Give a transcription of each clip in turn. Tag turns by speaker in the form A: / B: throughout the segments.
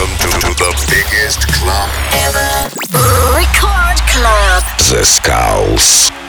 A: Welcome to, to the biggest club
B: ever. Record Club.
A: The Skulls.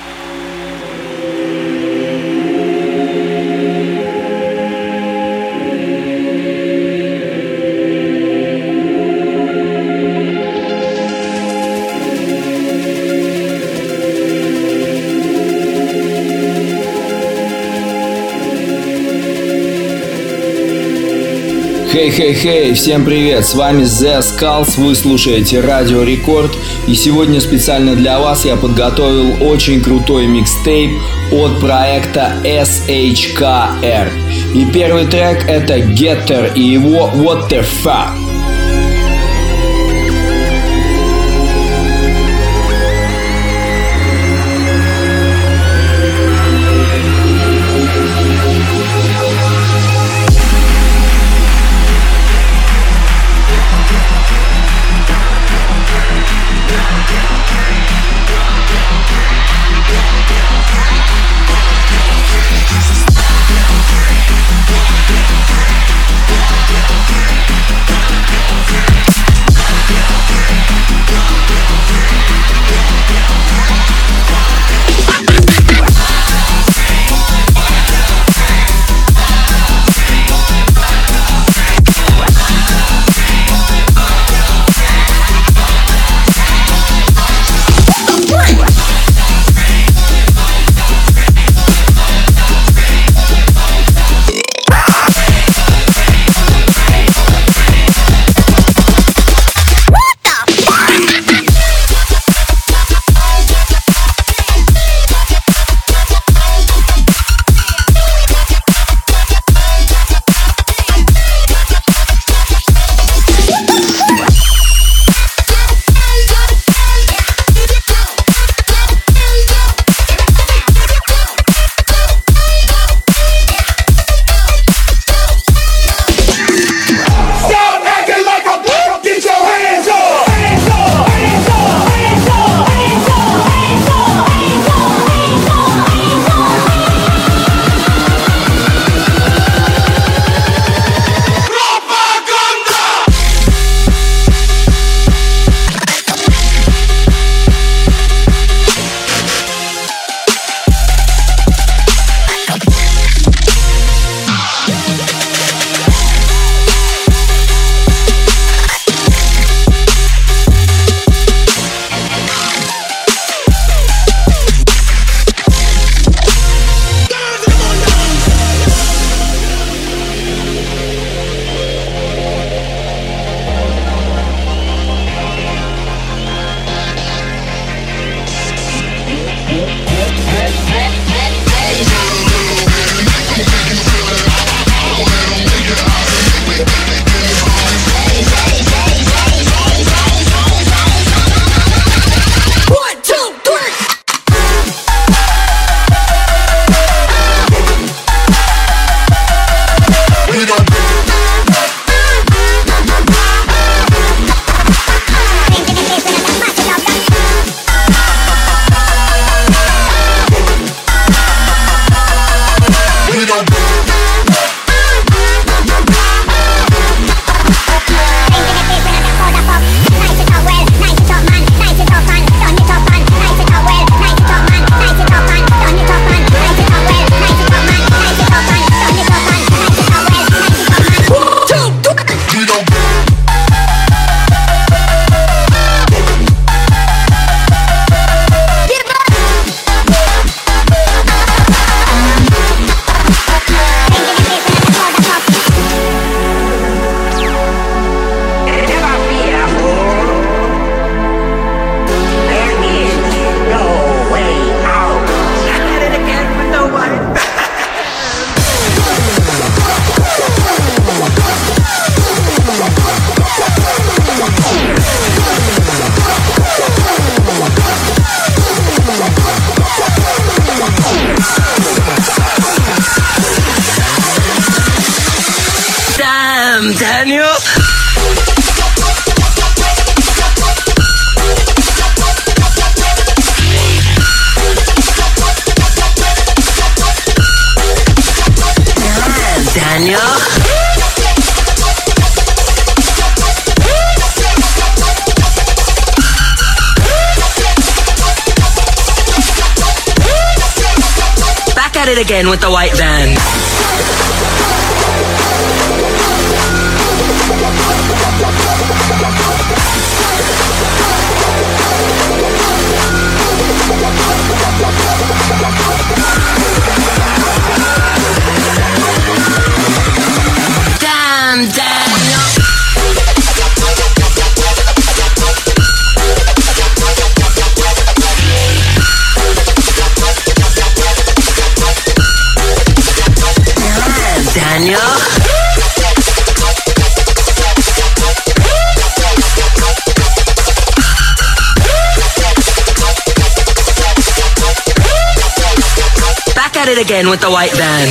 C: Хей-хей-хей, всем привет, с вами The Skulls, вы слушаете Радио Рекорд и сегодня специально для вас я подготовил очень крутой микстейп от проекта SHKR. И первый трек это Getter и его What the Fuck.
D: Again with the white van. It again with the white van.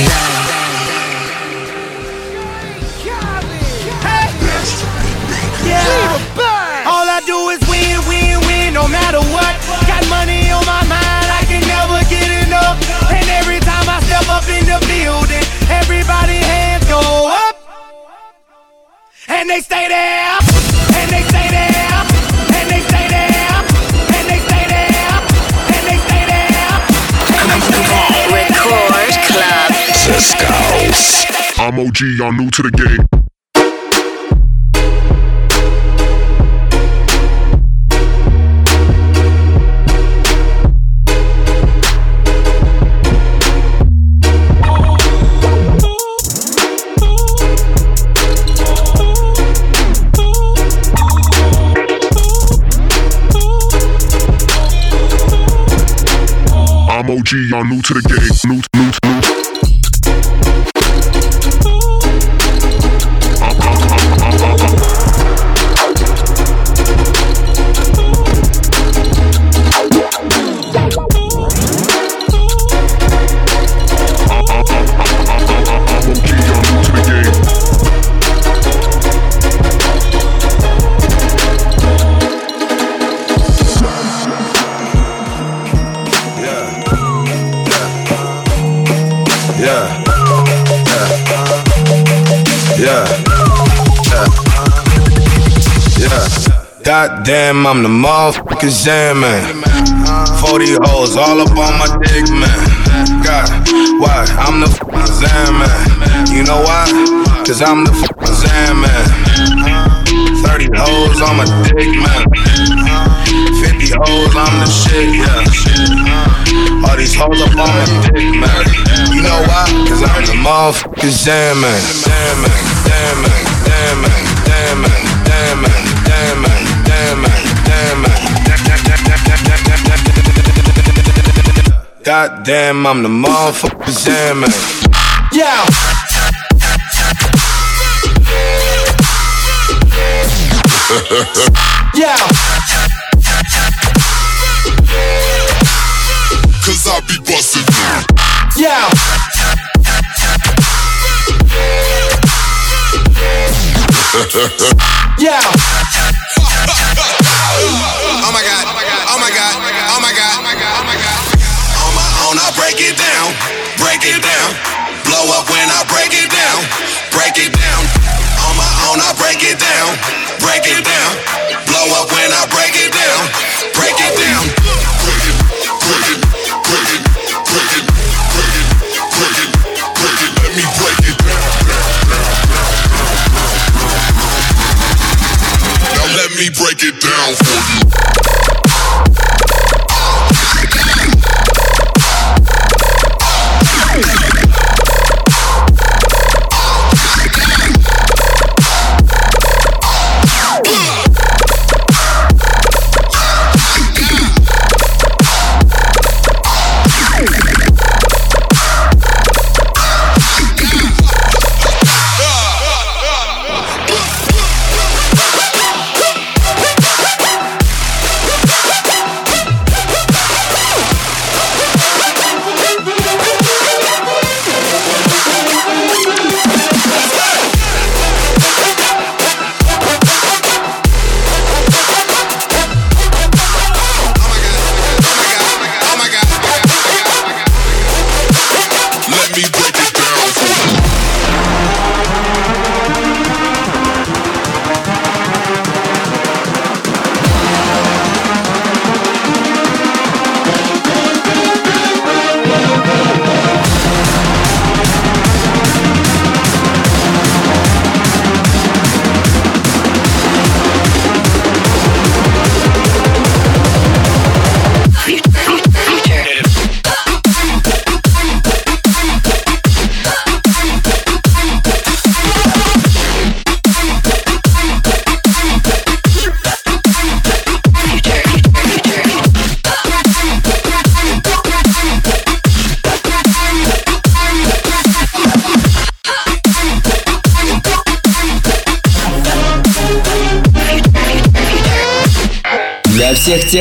E: All I do is win, win, win, no matter what. Got money on my mind, I can never get enough. And every time I step up in the building, everybody hands go up. And they stay there,
F: I'm OG, y'all new to the game. I'm OG, y'all new to the game. New, new, new.
G: Goddamn, I'm the motherfucking Zen man. 40 hoes all up on my dick, man. God, why? I'm the fucking Zen man. You know why? Cause I'm the fucking Zen man. 30 hoes on my dick, man. 50 hoes, I'm the shit, yeah. All these hoes up on my dick, man. You know why? Cause I'm the motherfucking Zen man. Damn man, damn man, damn man, damn I'm the motherfucking Zen man.
E: Yeah. Yeah.
F: Cause I be bustin'.
E: Yeah. Yeah.
G: Oh my god, oh my god, oh my god, oh my god, oh my god. On my own, I break it down, break it down. Blow up when I break it down, break it down. On my own, I break it down, break it down. Blow up when I break it down, break it down.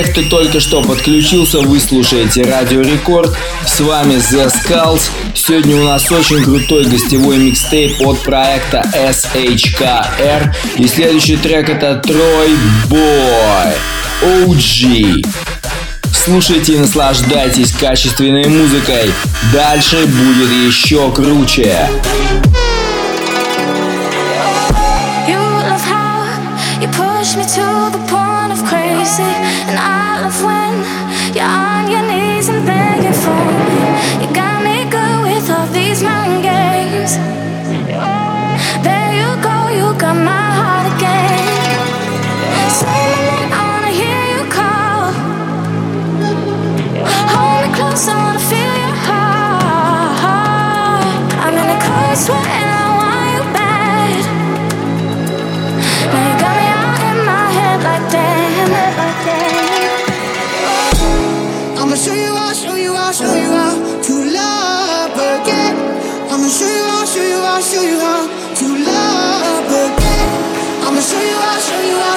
C: Тех, кто только что подключился, вы слушаете Радио Рекорд. С вами The Skulls. Сегодня у нас очень крутой гостевой микстейп от проекта SHKR. И следующий трек это Трой Boy OG. Слушайте и наслаждайтесь качественной музыкой. Дальше будет еще круче.
H: Push me to the point of crazy. And I love when you're on your knees and begging for me. You got me good with all these mind games. There you go, you got my heart again. Say my name, I wanna hear you call. Hold me close, I wanna feel your heart. I'm in a cold sweat.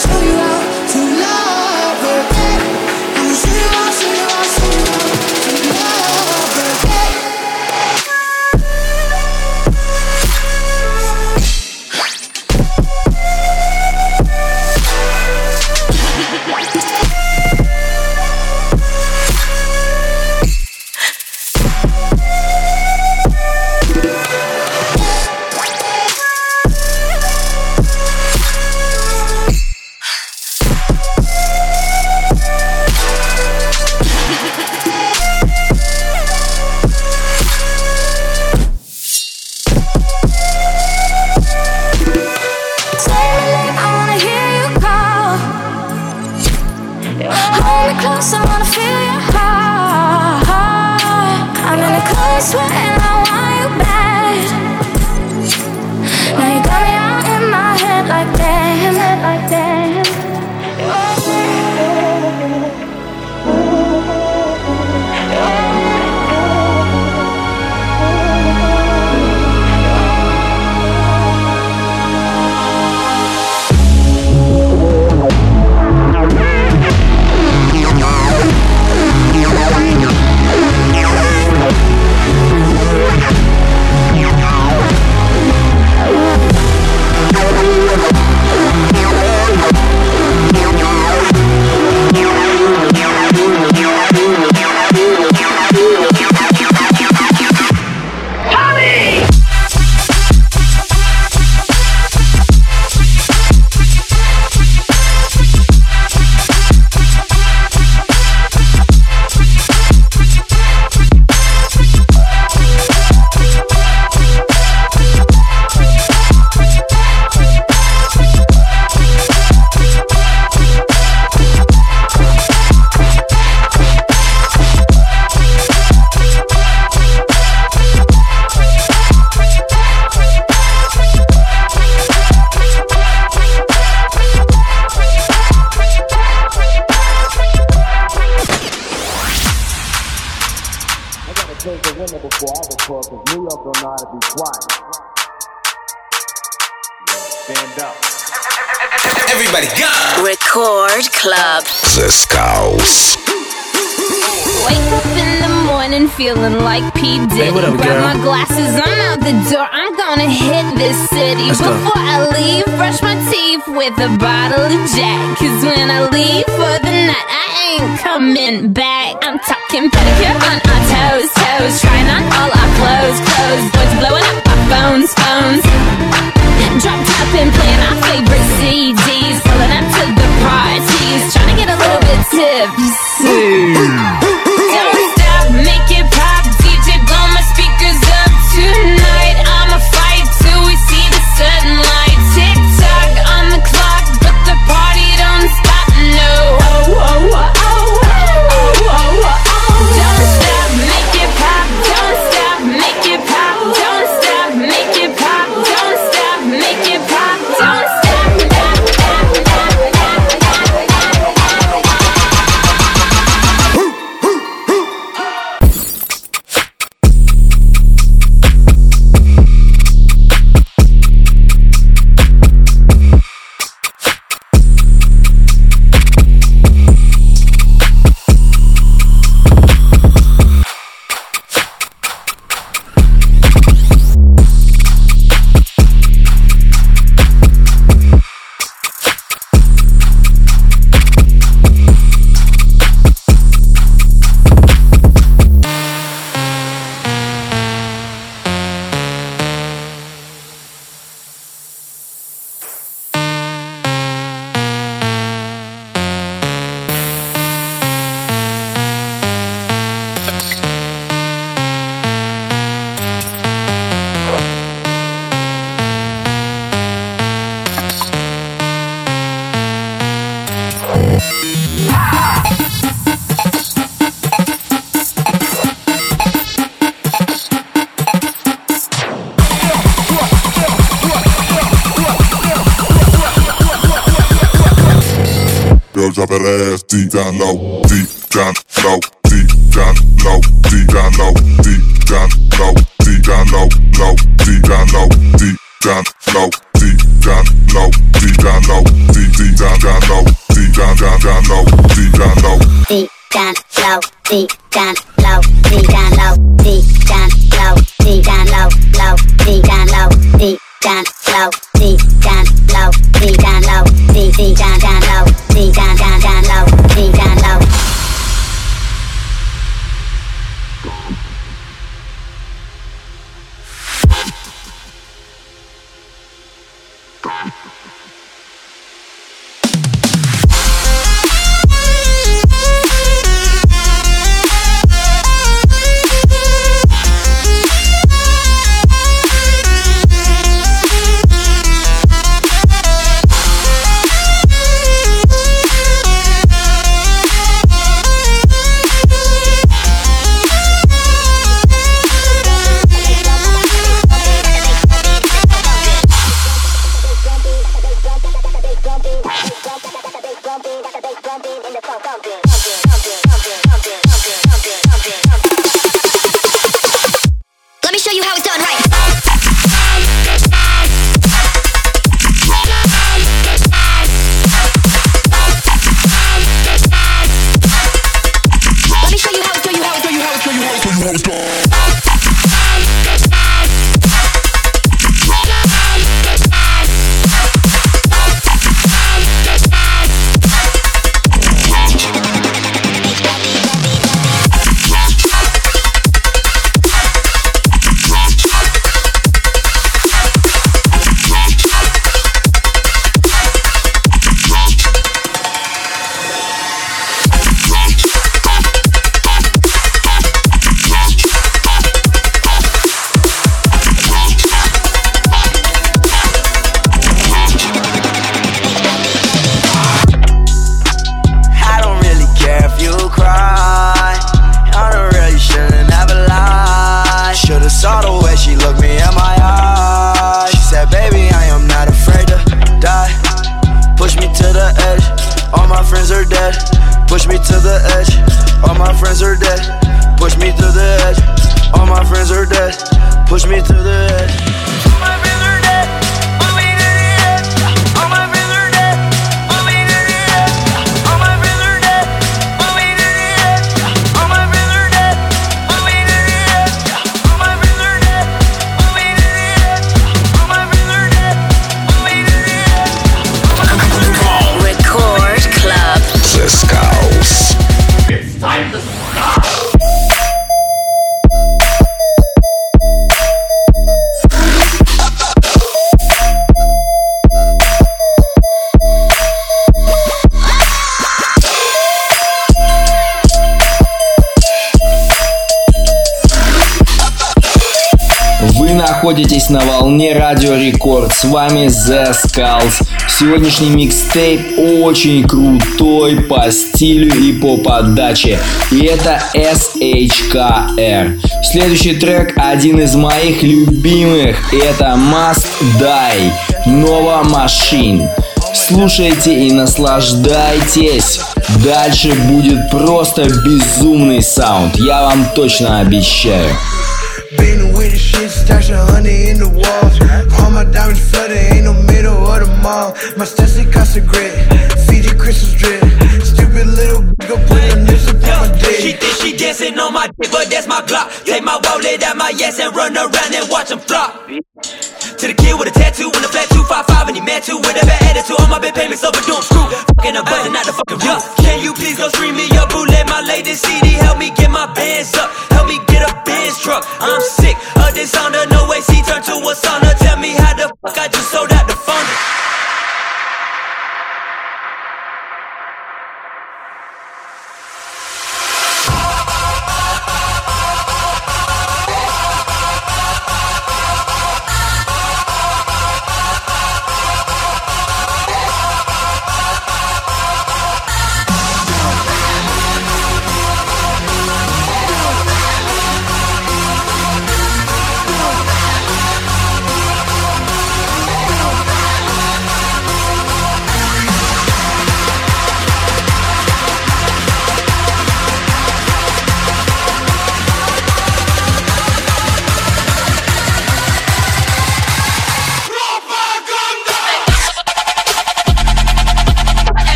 I: Show you how,
J: low, deep down low, deep down low, deep down low, deep down low, deep deep down down low, deep down down down low, deep down low, deep down low, deep down low,
K: deep down low, deep down low, deep down low, low, deep down low, deep down low,
C: вами The Skulls. Сегодняшний микстейп очень крутой по стилю и по подаче. И это SHKR. Следующий трек один из моих любимых. Это Must Die. Nova Machine. Слушайте и наслаждайтесь. Дальше будет просто безумный саунд. Я вам точно обещаю.
L: Been with the shit, stash a honey in the walls. All my diamonds flooded, ain't no middle of the mall. My Stetsy cost a grit, Fiji crystals drip. Stupid little b- go put a noose upon my
D: She
L: dick.
D: think she dancing on my dick, but that's my Glock. Take my wallet out my ass and run around and watch them flop. To the kid with a tattoo and a flat 255 and he mad too with a bad attitude. All my big payments overdue, I'm screwed. Fucking a buzzing out the fucking roof. Can you please go stream me your boo? Let my latest CD help me get my bands up. Help me get a Benz truck. I'm this Honda. No way, see turn to a sauna.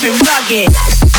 D: The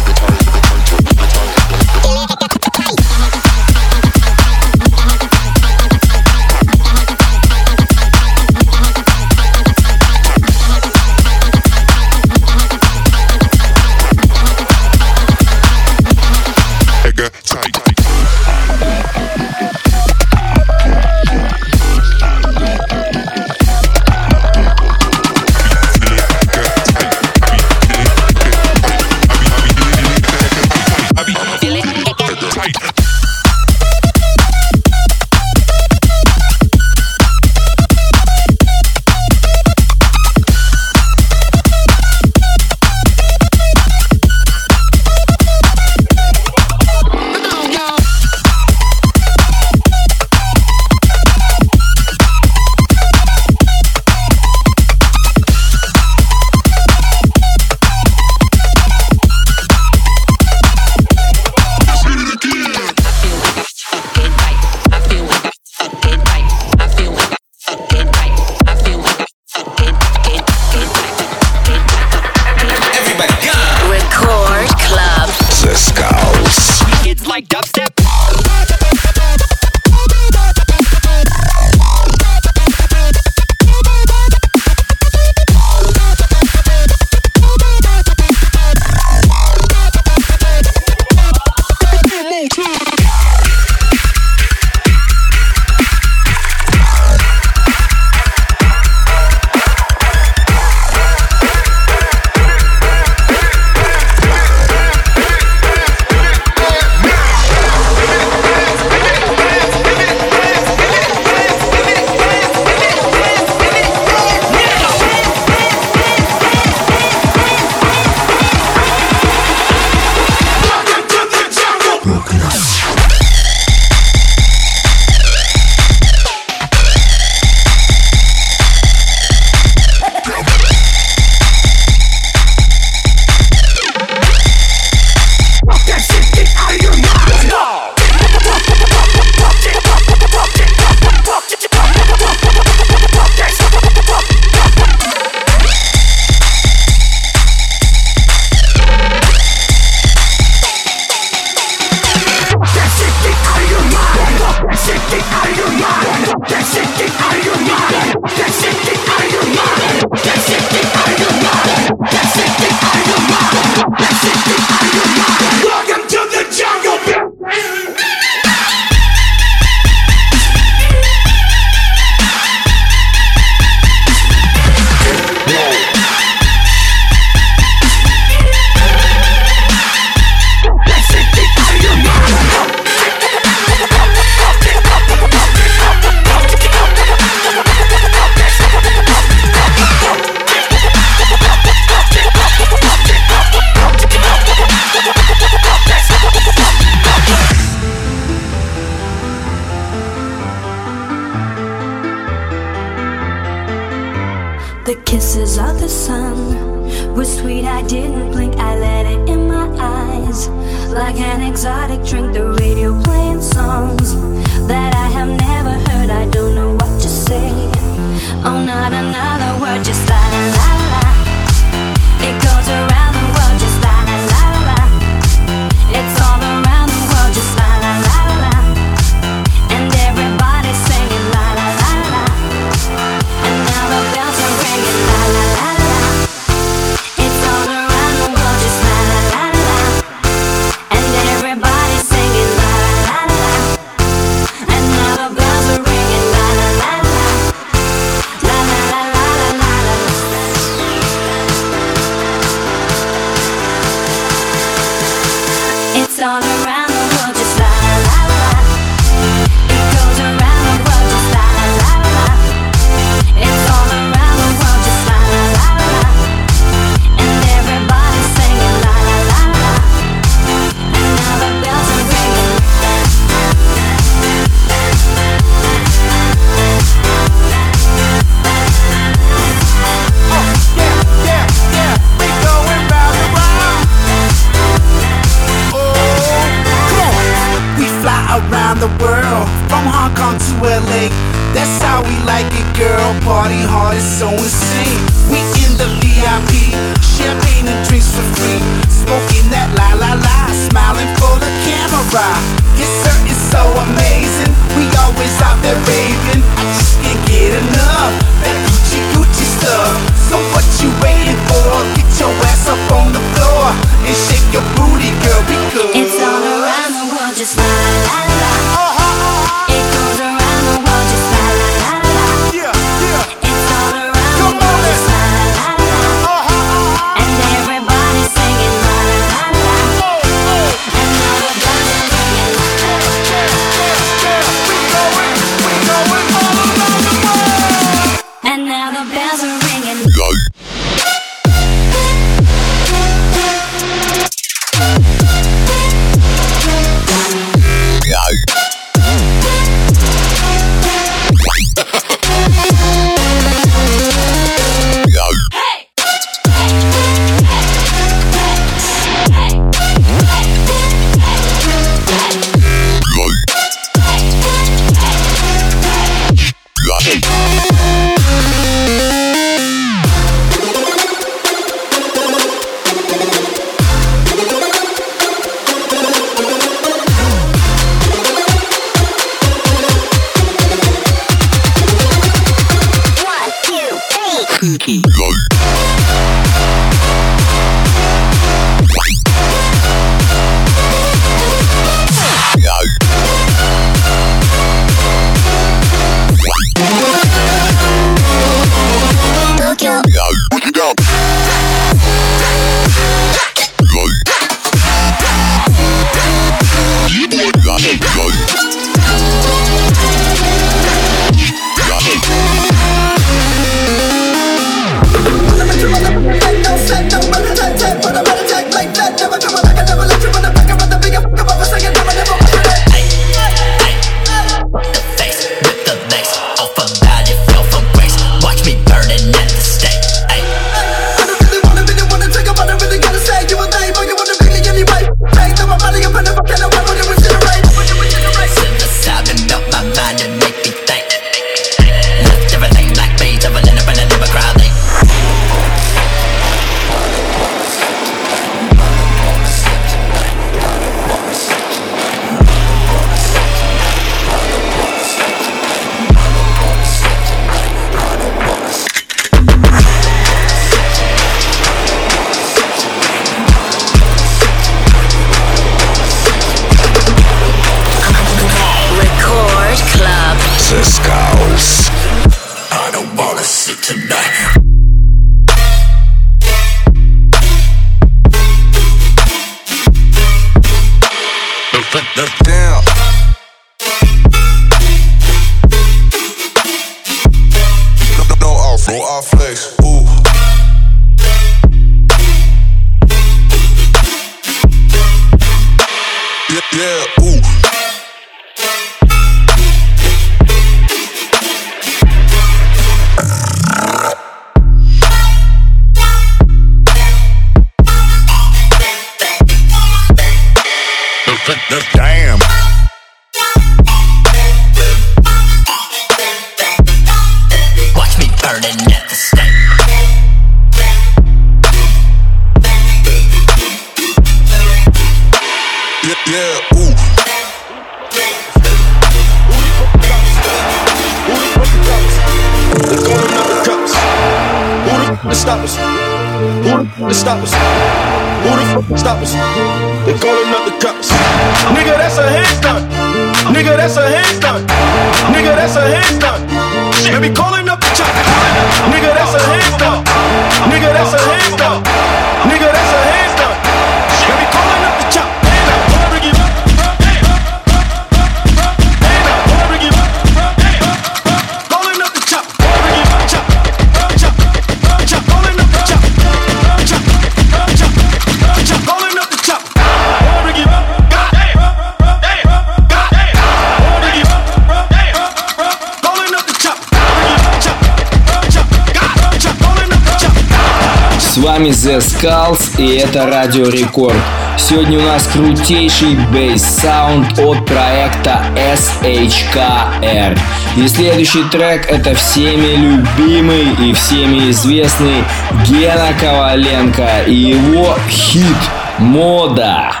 C: и это Радио Рекорд. Сегодня у нас крутейший бейс-саунд от проекта SHKR. И следующий трек это всеми любимый и всеми известный Гена Коваленко и его хит «Мода».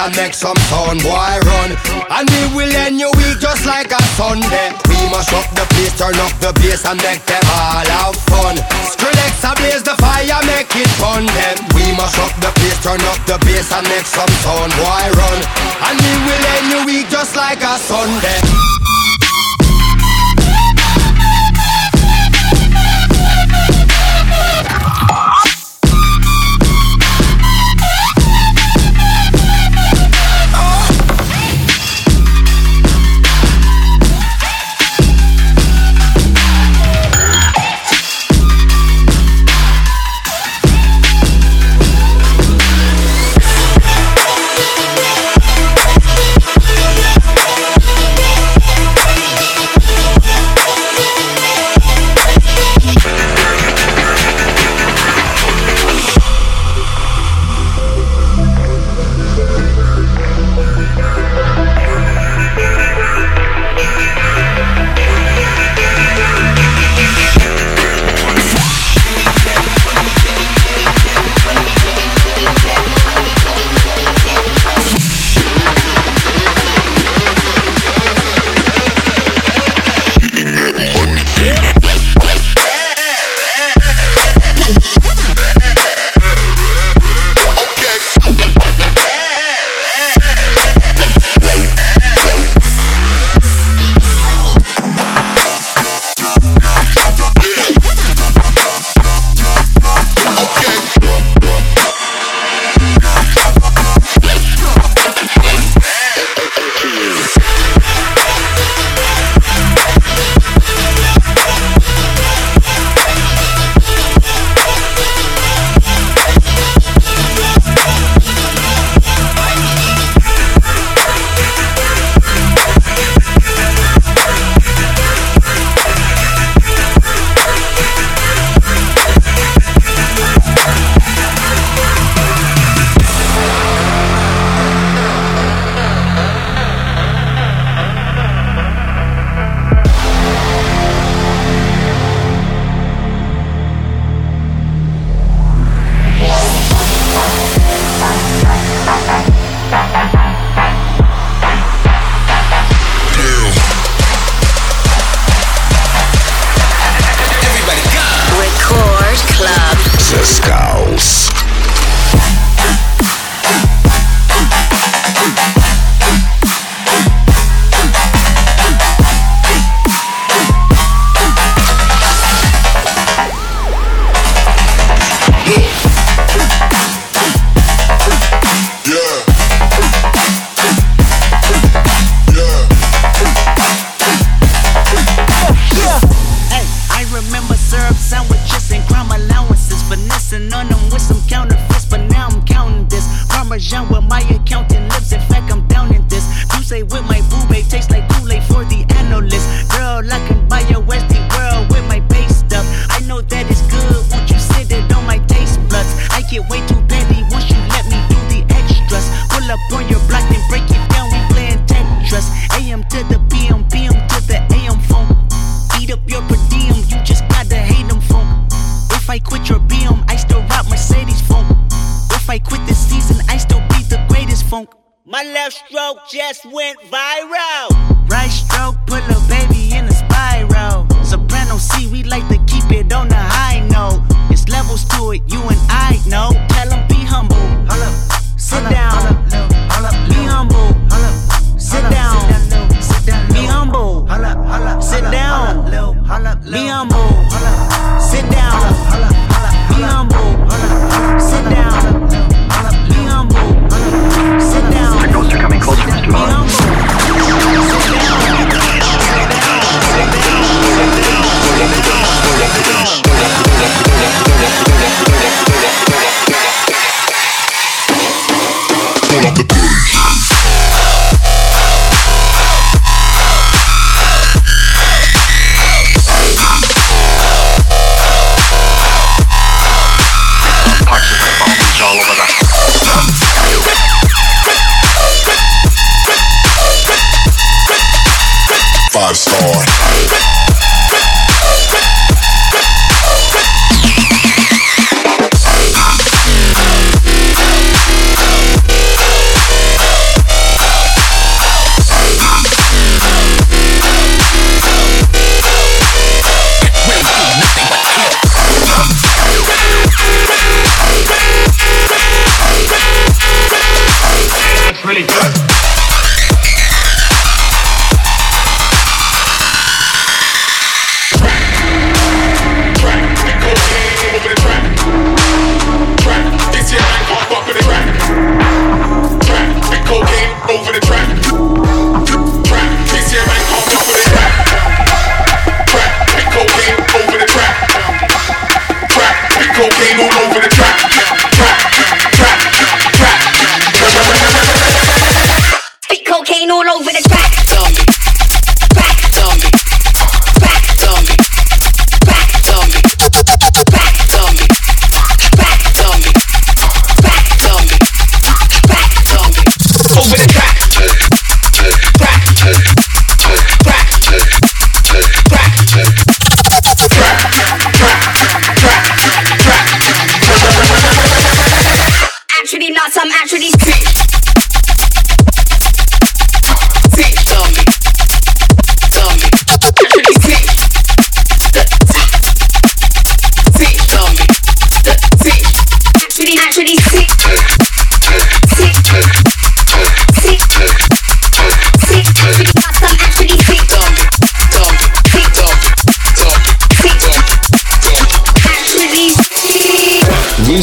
M: And make some sound, boy run. And we will end your week just like a Sunday. We must up the place, turn up the bass and make them all have fun. Skrillex ablaze the fire, make it fun them. We must up the place, turn up the bass and make some sound, boy run. And we will end your week just like a Sunday.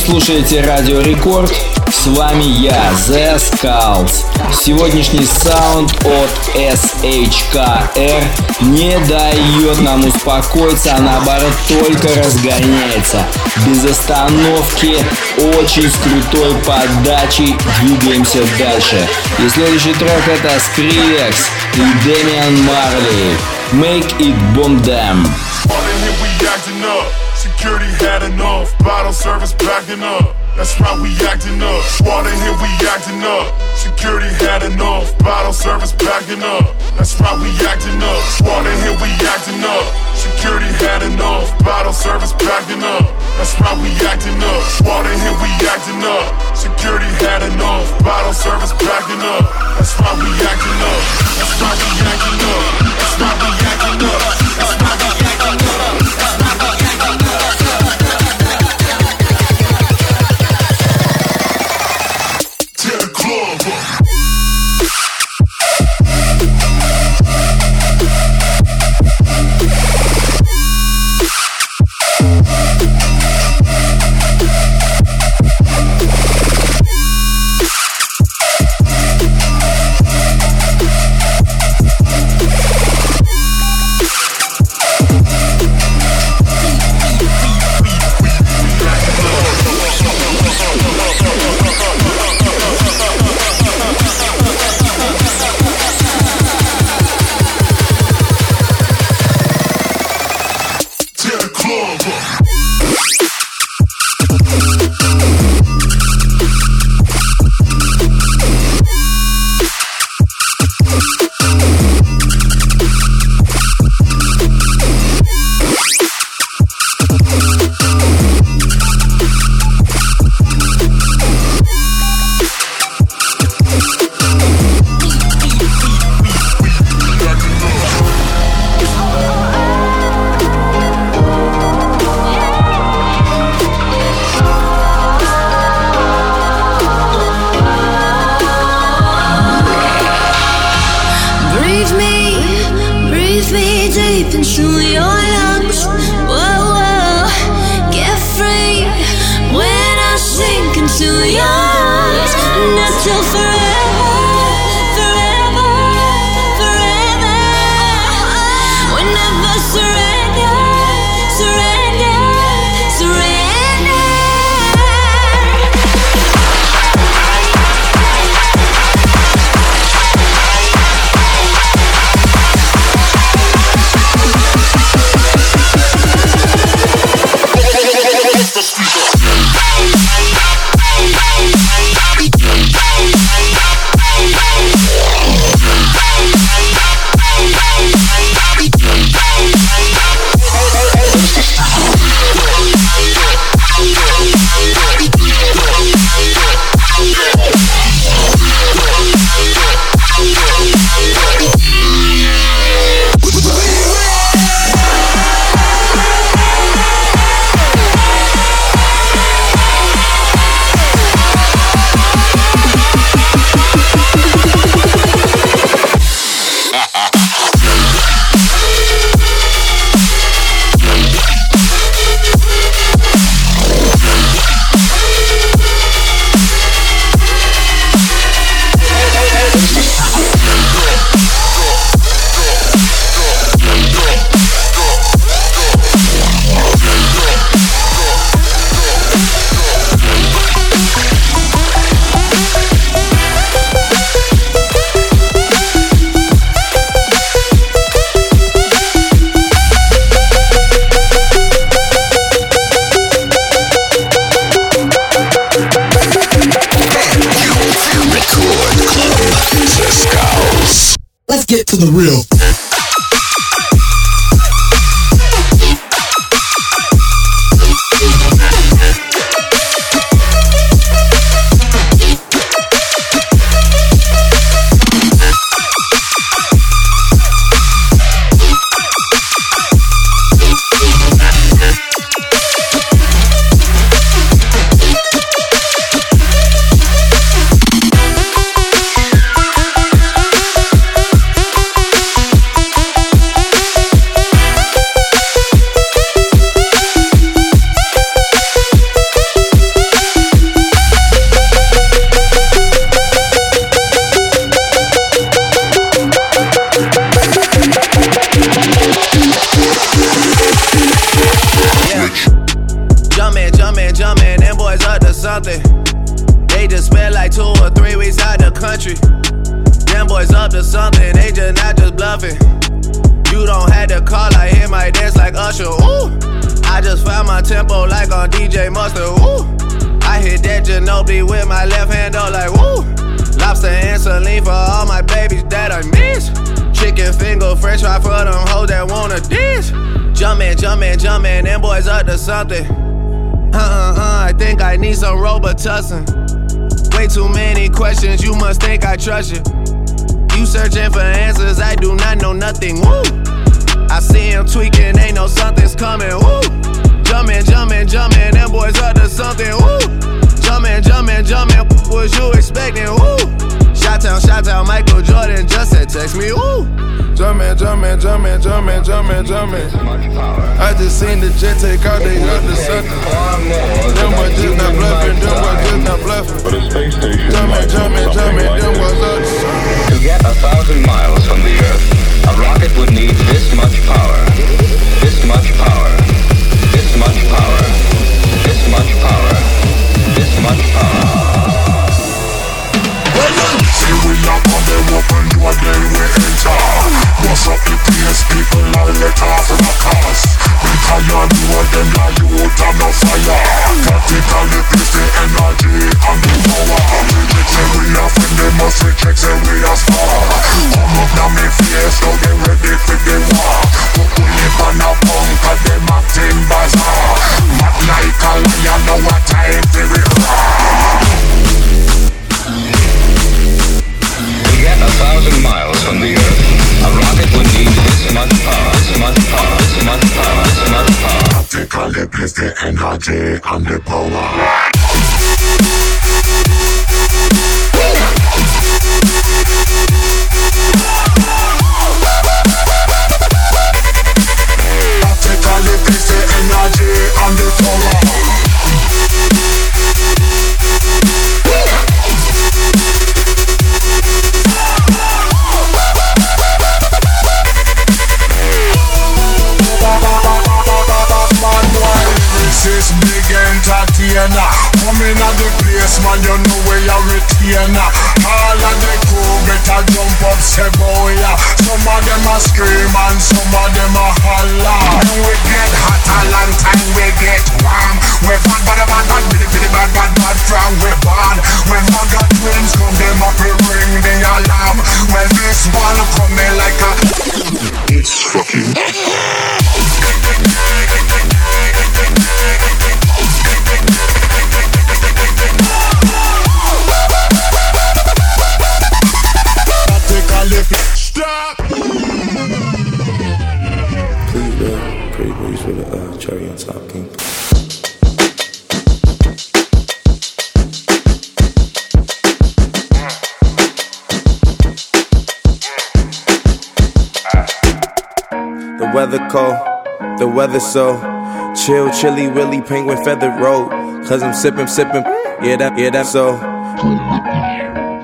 C: слушаете Радио Рекорд. С вами я, The Skulls. Сегодняшний саунд от SHKR не дает нам успокоиться, а наоборот только разгоняется. Без остановки, очень с крутой подачей двигаемся дальше. И следующий трек это Skrillex и Damian Марли Make it Boom them.
F: Security had enough. Bottle service backing up. That's why we acting up. Water here, we acting up. Security had enough. Bottle service backing up. That's why we acting up. Water here, we acting up. Security had enough. Bottle service backing up. That's why we acting up. Water here, we acting up. Security had enough. Bottle service backing up. That's why we acting up. That's why we acting up. That's why we acting up. That's why we
N: something. They just spent like two or three weeks out the country. Them boys up to something, they just not just bluffing. You don't have to call, I hear my dance like Usher. Ooh, I just found my tempo like on DJ Mustard. Ooh, I hit that Ginobili with my left hand, though, like woo. Lobster and saline for all my babies that I miss. Chicken finger, french fry for them hoes that wanna dish. Jumpin', jumpin', jumpin', them boys up to something. Uh uh think I need some Robitussin. Way too many questions, you must think I trust you. You searching for answers, I do not know nothing. Woo! I see him tweaking, ain't no something's coming. Woo! Jumpin', jumpin', jumpin', them boys up to something. Woo! Jumpin', jumpin', jumpin', what was you expecting? Woo! Shot town, shot town, Michael Jordan just said text me. Woo!
O: Jumpin', jumpin', jumpin', jumpin', jumpin', jumpin'. I just seen the jet take out, they up to something. Them boys just not bluffing, them boys just not bluffing. Jumpin', jumpin', jumpin', them boys up to.
P: To get a thousand miles from the Earth, a rocket would need this much power, this much power, this much power, this much power, this much power.
Q: See we up on them open door, then we enter. Bust up the place, people all let off in a cars. Because you know them like you out of no fire. Tactically place the energy and the power. Say we are friend, they must reject, say we star. Come up now me face, now they ready for the war. We live on a punk, cause them acting bizarre. Mad like a lion, know what time for it
P: To get a thousand miles from the Earth, a rocket would need this much power, this much power, this much power, this much power.
Q: Tactically place the energy and the power. Scream and some of them a holler When we get hot a long time, we get warm We bad, bad, bad, bad, bitty, bitty, bad, bad, bad from we born When Maga twins come, them up ring the alarm When this ball coming like a It's fucking
G: weather cold, the weather so chill, chilly, willy, penguin feather road. Cause I'm sipping, sipping, yeah, that, yeah, that so.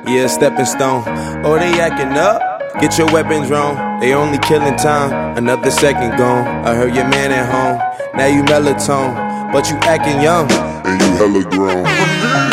G: Yeah, stepping stone. Oh, they acting up. Get your weapons wrong. They only killing time. Another second gone. I heard your man at home. Now you melatonin, but you acting young.
Q: And you hella grown.